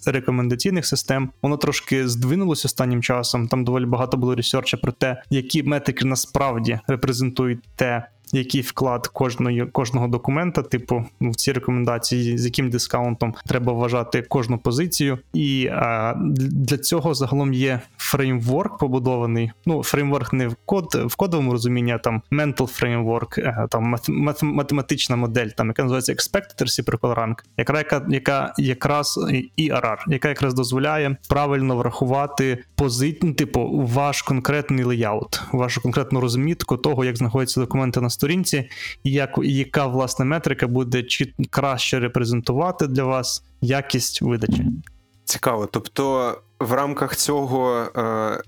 рекомендаційних систем, воно трошки здвинулося останнім часом. Там доволі багато було ресерча про те, які метрики насправді репрезентують те, який вклад кожної, кожного документа, типу, в ці рекомендації, з яким дискаунтом треба вважати кожну позицію. І а, для цього загалом є фреймворк побудований. Ну, фреймворк не в код в кодовому розумінні, а там mental framework, е, там мат, мат, математична модель, там яка називається Expected Reciprocal Rank, яка, яка, яка якраз і ERR, яка якраз дозволяє правильно врахувати позицію, ну, типу, ваш конкретний леяут, вашу конкретну розмітку того, як знаходяться документи на сторінці, і як, і яка власне метрика буде чи краще репрезентувати для вас якість видачі. Цікаво. Тобто, в рамках цього е,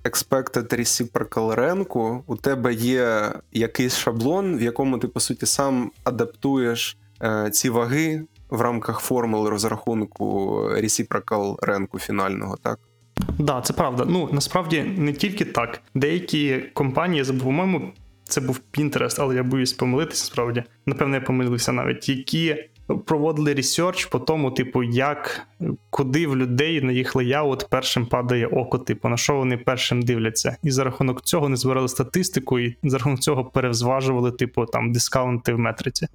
expected reciprocal rank у тебе є якийсь шаблон, в якому ти, по суті, сам адаптуєш е, ці ваги в рамках формули розрахунку reciprocal rank фінального, так? Да, це правда. Ну насправді не тільки так. Деякі компанії, по-моєму, це був Pinterest, але я боюсь помилитися, справді. Напевно, я помилився навіть, які проводили research по тому, типу, як куди в людей на їх layout першим падає око, типу, на що вони першим дивляться. І за рахунок цього не збирали статистику, і за рахунок цього перевзважували, типу, там discount и в метриці.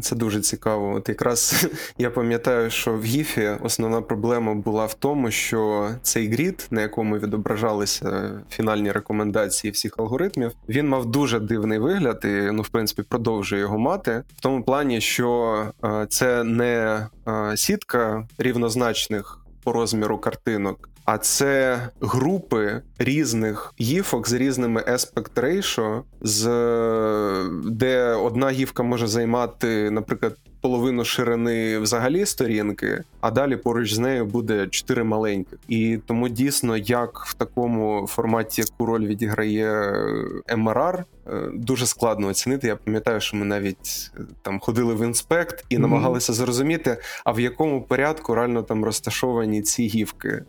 Це дуже цікаво. От якраз я пам'ятаю, що в Giphy основна проблема була в тому, що цей grid, на якому відображалися фінальні рекомендації всіх алгоритмів, він мав дуже дивний вигляд, і ну, в принципі, продовжує його мати. В тому плані, що е, це не е, сітка рівнозначних по розміру картинок. А це групи різних гіфок з різними aspect ratio, з де одна гіфка може займати, наприклад, половину ширини взагалі сторінки, а далі поруч з нею буде чотири маленьких. І тому дійсно, як в такому форматі, яку роль відіграє MRR, е, дуже складно оцінити. Я пам'ятаю, що ми навіть е, там ходили в інспект і намагалися зрозуміти, а в якому порядку реально там розташовані ці гівки.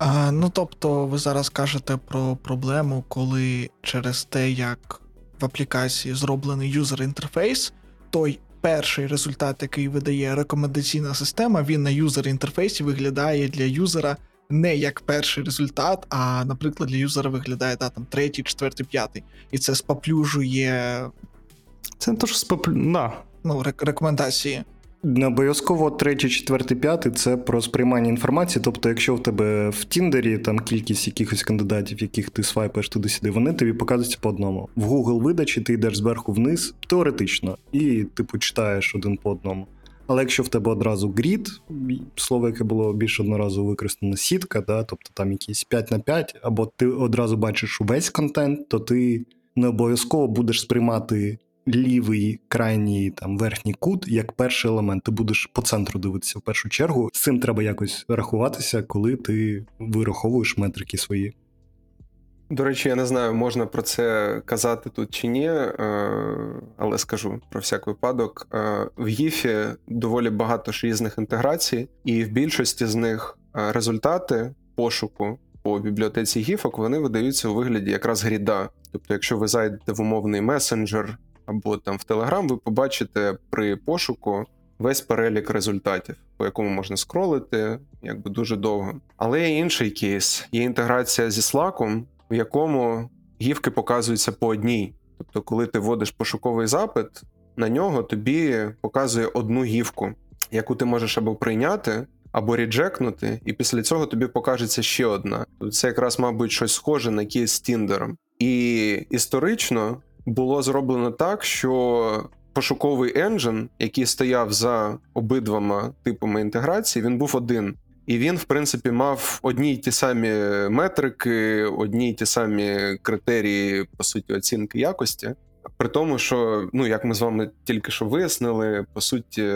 А, ну тобто, ви зараз кажете про проблему, коли через те, як в аплікації зроблений юзер інтерфейс, той перший результат, який видає рекомендаційна система, він на юзер інтерфейсі виглядає для юзера не як перший результат, а, наприклад, для юзера виглядає да, там третій, четвертий, п'ятий. І це споплюжує Це не то, що споплю... Да. Ну, рек- рекомендації. Не обов'язково третій, четвертий, п'ятий це про сприймання інформації. Тобто, якщо в тебе в Тіндері там кількість якихось кандидатів, яких ти свайпаєш туди-сюди, вони тобі показуються по одному. В Google видачі ти йдеш зверху вниз, теоретично, і типу читаєш один по одному. Але якщо в тебе одразу грід, слово, яке було більш одноразово використано, сітка, да, тобто там якісь 5 на 5, або ти одразу бачиш увесь контент, то ти не обов'язково будеш сприймати лівий крайній там верхній кут як перший елемент. Ти будеш по центру дивитися в першу чергу. З цим треба якось рахуватися, коли ти вираховуєш метрики свої. До речі, я не знаю, можна про це казати тут чи ні, е, але скажу про всяк випадок. Е, В ГІФі доволі багато ж різних інтеграцій, і в більшості з них е, результати пошуку по бібліотеці гіфок вони видаються у вигляді якраз гріда. Тобто, якщо ви зайдете в умовний месенджер або там в Telegram, ви побачите при пошуку весь перелік результатів, по якому можна скролити, якби дуже довго. Але є інший кейс: є інтеграція зі Slack, в якому гівки показуються по одній. Тобто, коли ти вводиш пошуковий запит, на нього тобі показує одну гівку, яку ти можеш або прийняти, або ріджекнути, і після цього тобі покажеться ще одна. Це якраз, мабуть, щось схоже на кейс з Тіндером. І історично було зроблено так, що пошуковий енджин, який стояв за обидвома типами інтеграції, він був один. І він, в принципі, мав одні й ті самі метрики, одні й ті самі критерії, по суті, оцінки якості. При тому, що, ну, як ми з вами тільки що вияснили, по суті,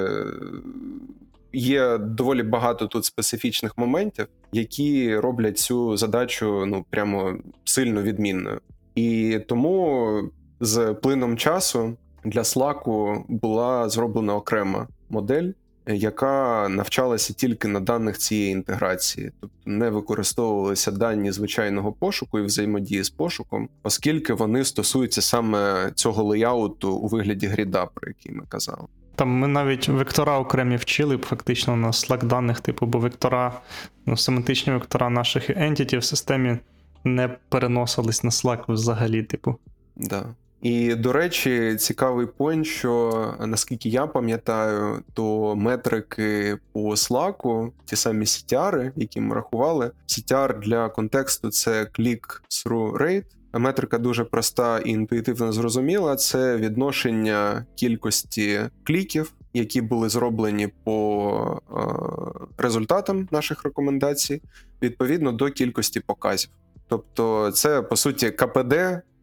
є доволі багато тут специфічних моментів, які роблять цю задачу ну, прямо сильно відмінною. І тому з плином часу для Slack була зроблена окрема модель, яка навчалася тільки на даних цієї інтеграції, тобто не використовувалися дані звичайного пошуку і взаємодії з пошуком, оскільки вони стосуються саме цього леяуту у вигляді гріда, про який ми казали. Там ми навіть вектора окремі вчили фактично на Slack даних, типу, бо вектора, ну, семантичні вектора наших entity в системі не переносились на Slack взагалі, типу. Да. І, до речі, цікавий point, що наскільки я пам'ятаю, то метрики по Slack, ті самі CTR, які ми рахували. CTR для контексту це click-through rate. Метрика дуже проста і інтуїтивно зрозуміла. Це відношення кількості кліків, які були зроблені по е, результатам наших рекомендацій, відповідно до кількості показів. Тобто, це по суті КПД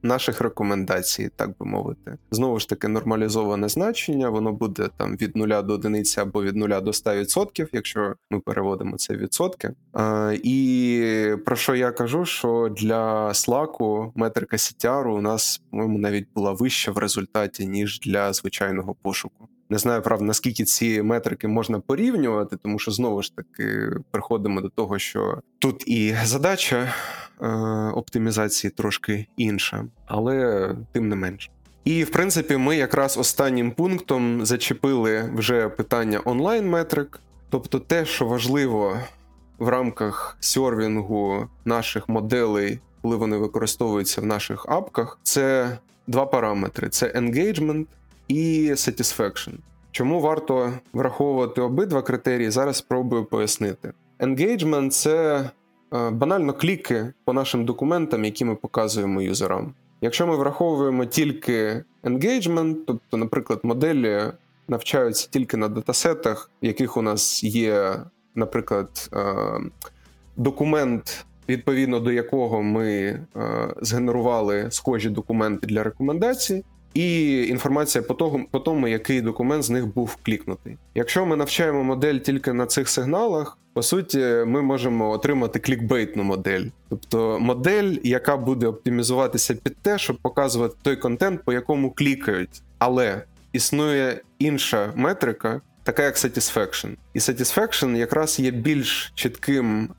наших рекомендацій, так би мовити. Знову ж таки, нормалізоване значення, воно буде там від 0 до 1 або від 0 до 100%, якщо ми переводимо це відсотки. А, І про що я кажу? Що для Slack метрика CTR у нас, по-моєму, навіть була вища в результаті, ніж для звичайного пошуку. Не знаю, правда, наскільки ці метрики можна порівнювати, тому що знову ж таки приходимо до того, що тут і задача е, оптимізації трошки інша, але тим не менш. І в принципі, ми якраз останнім пунктом зачепили вже питання онлайн-метрик, тобто те, що важливо в рамках сервінгу наших моделей, коли вони використовуються в наших апках, це два параметри: це engagement і satisfaction. Чому варто враховувати обидва критерії? Зараз спробую пояснити. Engagement – це банально кліки по нашим документам, які ми показуємо юзерам. Якщо ми враховуємо тільки engagement, тобто, наприклад, моделі навчаються тільки на датасетах, в яких у нас є, наприклад, документ, відповідно до якого ми згенерували схожі документи для рекомендацій, і інформація по тому, по тому, який документ з них був клікнутий. Якщо ми навчаємо модель тільки на цих сигналах, по суті, ми можемо отримати клікбейтну модель, тобто модель, яка буде оптимізуватися під те, щоб показувати той контент, по якому клікають. Але існує інша метрика, така як satisfaction. І satisfaction якраз є більш чітким,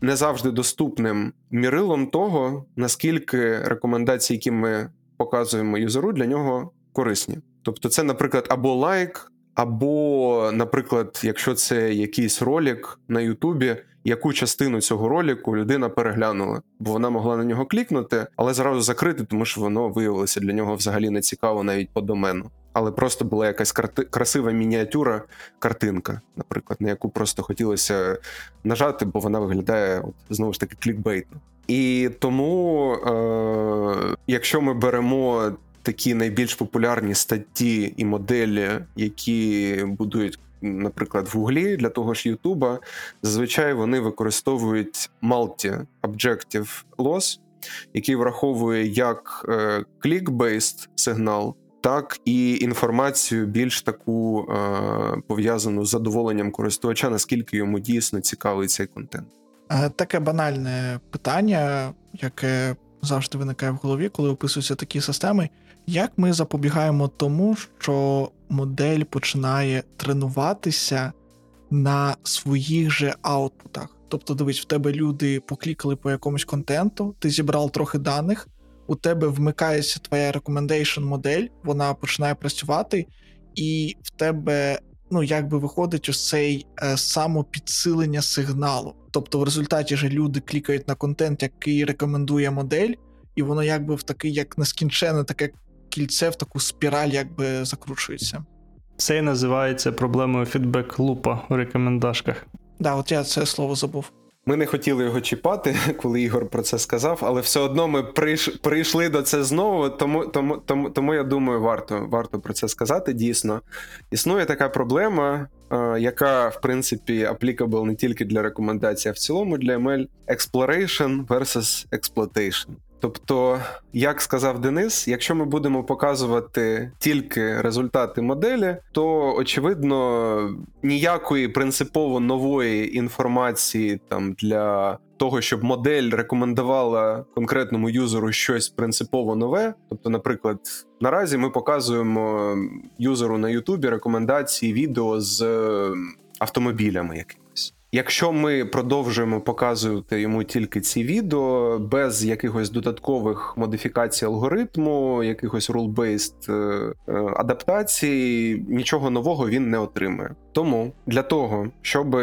не завжди доступним мірилом того, наскільки рекомендації, які ми показуємо юзеру, для нього корисні. Тобто, це, наприклад, або лайк, Або, наприклад, якщо це якийсь ролик на Ютубі, яку частину цього ролику людина переглянула, бо вона могла на нього клікнути, але зразу закрити, тому що воно виявилося для нього взагалі не цікаво навіть по домену. Але просто була якась карти- красива мініатюра, картинка, наприклад, на яку просто хотілося нажати, бо вона виглядає от, знову ж таки клікбейтно. І тому, е- якщо ми беремо такі найбільш популярні статті і моделі, які будують, наприклад, в Гуглі для того ж Ютуба, зазвичай вони використовують Multi-Objective Loss, який враховує як е- click-based сигнал, так і інформацію більш таку е, пов'язану з задоволенням користувача, наскільки йому дійсно цікавий цей контент. Е, Таке банальне питання, яке завжди виникає в голові, коли описуються такі системи. Як ми запобігаємо тому, що модель починає тренуватися на своїх же аутпутах? Тобто, дивись, в тебе люди поклікали по якомусь контенту, ти зібрав трохи даних, у тебе вмикається твоя recommendation модель, вона починає працювати, і в тебе ну якби виходить ось цей е, самопідсилення сигналу. Тобто, в результаті же люди клікають на контент, який рекомендує модель, і воно якби в такий, як нескінчене таке кільце, в таку спіраль якби закручується. Це і називається проблемою фідбек-лупа у рекомендашках. Да, от я це слово забув. Ми не хотіли його чіпати, коли Ігор про це сказав, але все одно ми прийш, прийшли до це знову. Тому, тому, тому, тому я думаю, варто варто про це сказати. Дійсно, існує така проблема, е, яка в принципі applicable не тільки для рекомендацій, а в цілому для ML exploration versus exploitation. Тобто, як сказав Денис, якщо ми будемо показувати тільки результати моделі, то очевидно ніякої принципово нової інформації там для того, щоб модель рекомендувала конкретному юзеру щось принципово нове. Тобто, наприклад, наразі ми показуємо юзеру на Ютубі рекомендації відео з автомобілями якимись. Якщо ми продовжуємо показувати йому тільки ці відео без якихось додаткових модифікацій алгоритму, якихось rule-based е, е, адаптацій, нічого нового він не отримує. Тому для того, щоб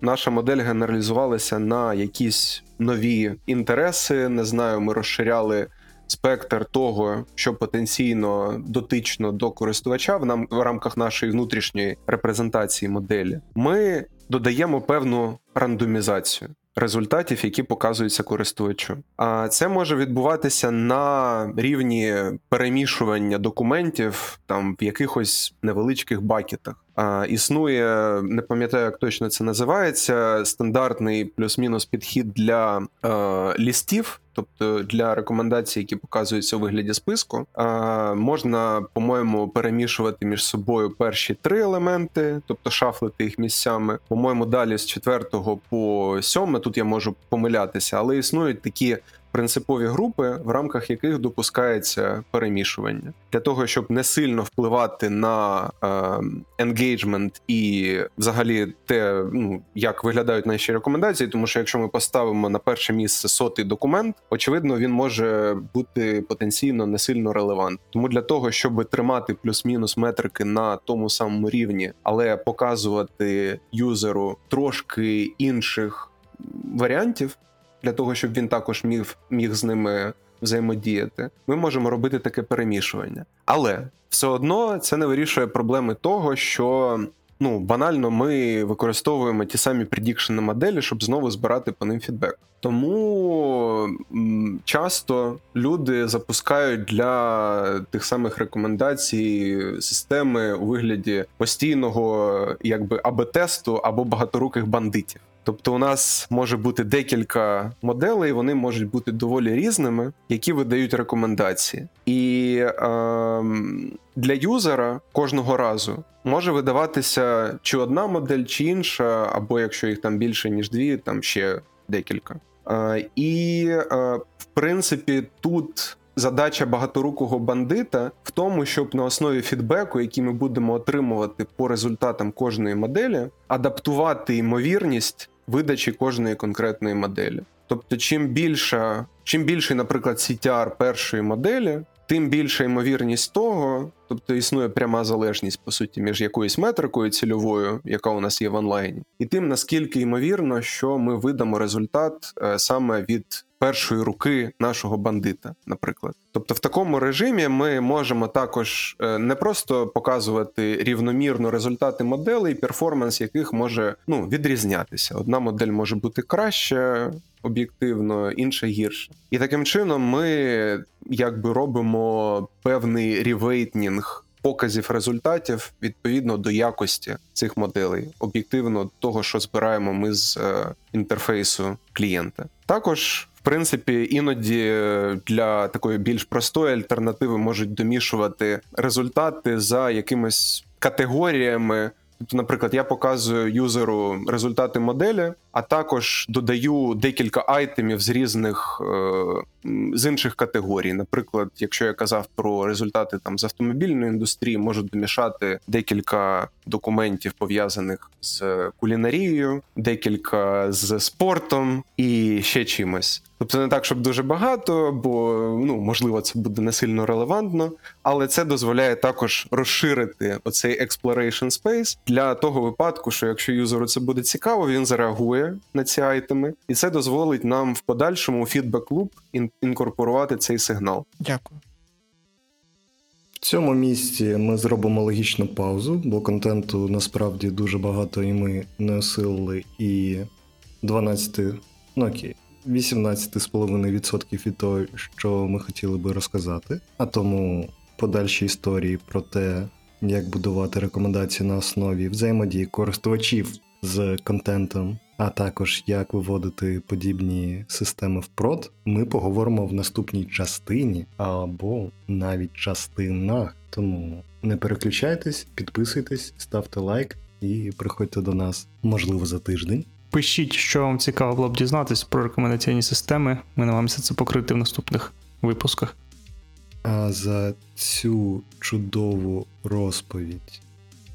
наша модель генералізувалася на якісь нові інтереси, не знаю, ми розширяли спектр того, що потенційно дотично до користувача в нам в рамках нашої внутрішньої репрезентації моделі, ми додаємо певну рандомізацію. Результатів, які показуються користувачу, а це може відбуватися на рівні перемішування документів там в якихось невеличких бакетах. Існує, не пам'ятаю, як точно це називається, стандартний плюс-мінус підхід для е, лістів, тобто для рекомендацій, які показуються у вигляді списку. Е, можна, по-моєму, перемішувати між собою перші три елементи, тобто шафлити їх місцями. По-моєму, далі з четвертого по сьоме. Тут я можу помилятися, але існують такі принципові групи, в рамках яких допускається перемішування для того, щоб не сильно впливати на енгейджмент і взагалі те, ну як виглядають наші рекомендації. Тому що якщо ми поставимо на перше місце сотий документ, очевидно, він може бути потенційно не сильно релевантним. Тому для того, щоб тримати плюс-мінус метрики на тому самому рівні, але показувати юзеру трошки інших варіантів для того, щоб він також міг, міг з ними взаємодіяти, ми можемо робити таке перемішування. Але все одно це не вирішує проблеми того, що ну банально ми використовуємо ті самі предікшени моделі, щоб знову збирати по ним фідбек. Тому часто люди запускають для тих самих рекомендацій системи у вигляді постійного якби АБ-тесту або багаторуких бандитів. Тобто, у нас може бути декілька моделей, вони можуть бути доволі різними, які видають рекомендації. І е, для юзера кожного разу може видаватися чи одна модель, чи інша, або якщо їх там більше ніж дві, там ще декілька. Е, і е, в принципі тут. Задача багаторукого бандита в тому, щоб на основі фідбеку, який ми будемо отримувати по результатам кожної моделі, адаптувати ймовірність видачі кожної конкретної моделі. Тобто, чим більше, чим більший, наприклад, CTR першої моделі, тим більша ймовірність того, тобто існує пряма залежність по суті між якоюсь метрикою цільовою, яка у нас є в онлайні, і тим наскільки ймовірно, що ми видамо результат е, саме від першої руки нашого бандита, наприклад. Тобто, в такому режимі ми можемо також е, не просто показувати рівномірно результати моделей, перформанс яких може ну відрізнятися. Одна модель може бути краще об'єктивно, інша гірше. І таким чином ми якби робимо певний рівейтнінг показів результатів відповідно до якості цих моделей, об'єктивно того, що збираємо ми з е, інтерфейсу клієнта. Також. В принципі, іноді е, для такої більш простої альтернативи можуть домішувати результати за якимись категоріями. Тобто, наприклад, я показую юзеру результати моделі, а також додаю декілька айтемів з різних е, з інших категорій. Наприклад, якщо я казав про результати там з автомобільної індустрії, можу домішати декілька документів пов'язаних з кулінарією, декілька з спортом і ще чимось. Тобто не так, щоб дуже багато, бо ну можливо це буде не сильно релевантно, але це дозволяє також розширити оцей exploration space для того випадку, що якщо юзеру це буде цікаво, він зареагує на ці айтеми, і це дозволить нам в подальшому фідбек луп інкорпорувати цей сигнал. Дякую. В цьому місці ми зробимо логічну паузу, бо контенту насправді дуже багато, і ми не осилили і 12, ну окей, 18,5% від того, що ми хотіли би розказати. А тому подальші історії про те, як будувати рекомендації на основі взаємодії користувачів з контентом, а також як виводити подібні системи в прод, ми поговоримо в наступній частині або навіть частинах. Тому не переключайтесь, підписуйтесь, ставте лайк і приходьте до нас, можливо, за тиждень. Пишіть, що вам цікаво було б дізнатись про рекомендаційні системи. Ми намагаємося це покрити в наступних випусках. А за цю чудову розповідь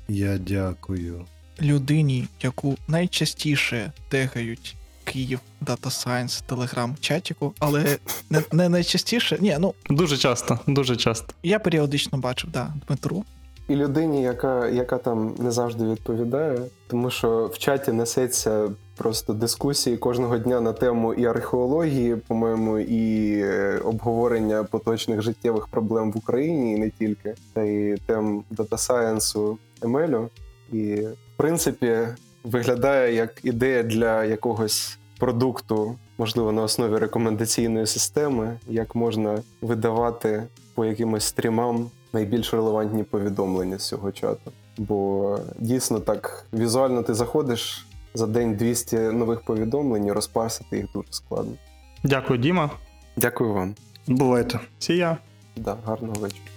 я дякую Людині, яку найчастіше тегають Київ Data Science телеграм-чатіку, але не, не найчастіше. Ні, ну Дуже часто, дуже часто. я періодично бачив, да, Дмитру. І людині, яка, яка там не завжди відповідає, тому що в чаті несеться просто дискусії кожного дня на тему і археології, по-моєму, і е, обговорення поточних життєвих проблем в Україні, і не тільки, та і тем дата-сайенсу ML. І принципі виглядає як ідея для якогось продукту, можливо, на основі рекомендаційної системи, як можна видавати по якимось стрімам найбільш релевантні повідомлення з цього чату. Бо дійсно так візуально ти заходиш за день 200 нових повідомлень, і розпарсити їх дуже складно. Дякую, Діма. Дякую вам. Бувайте! Сія. Да, гарного вечора.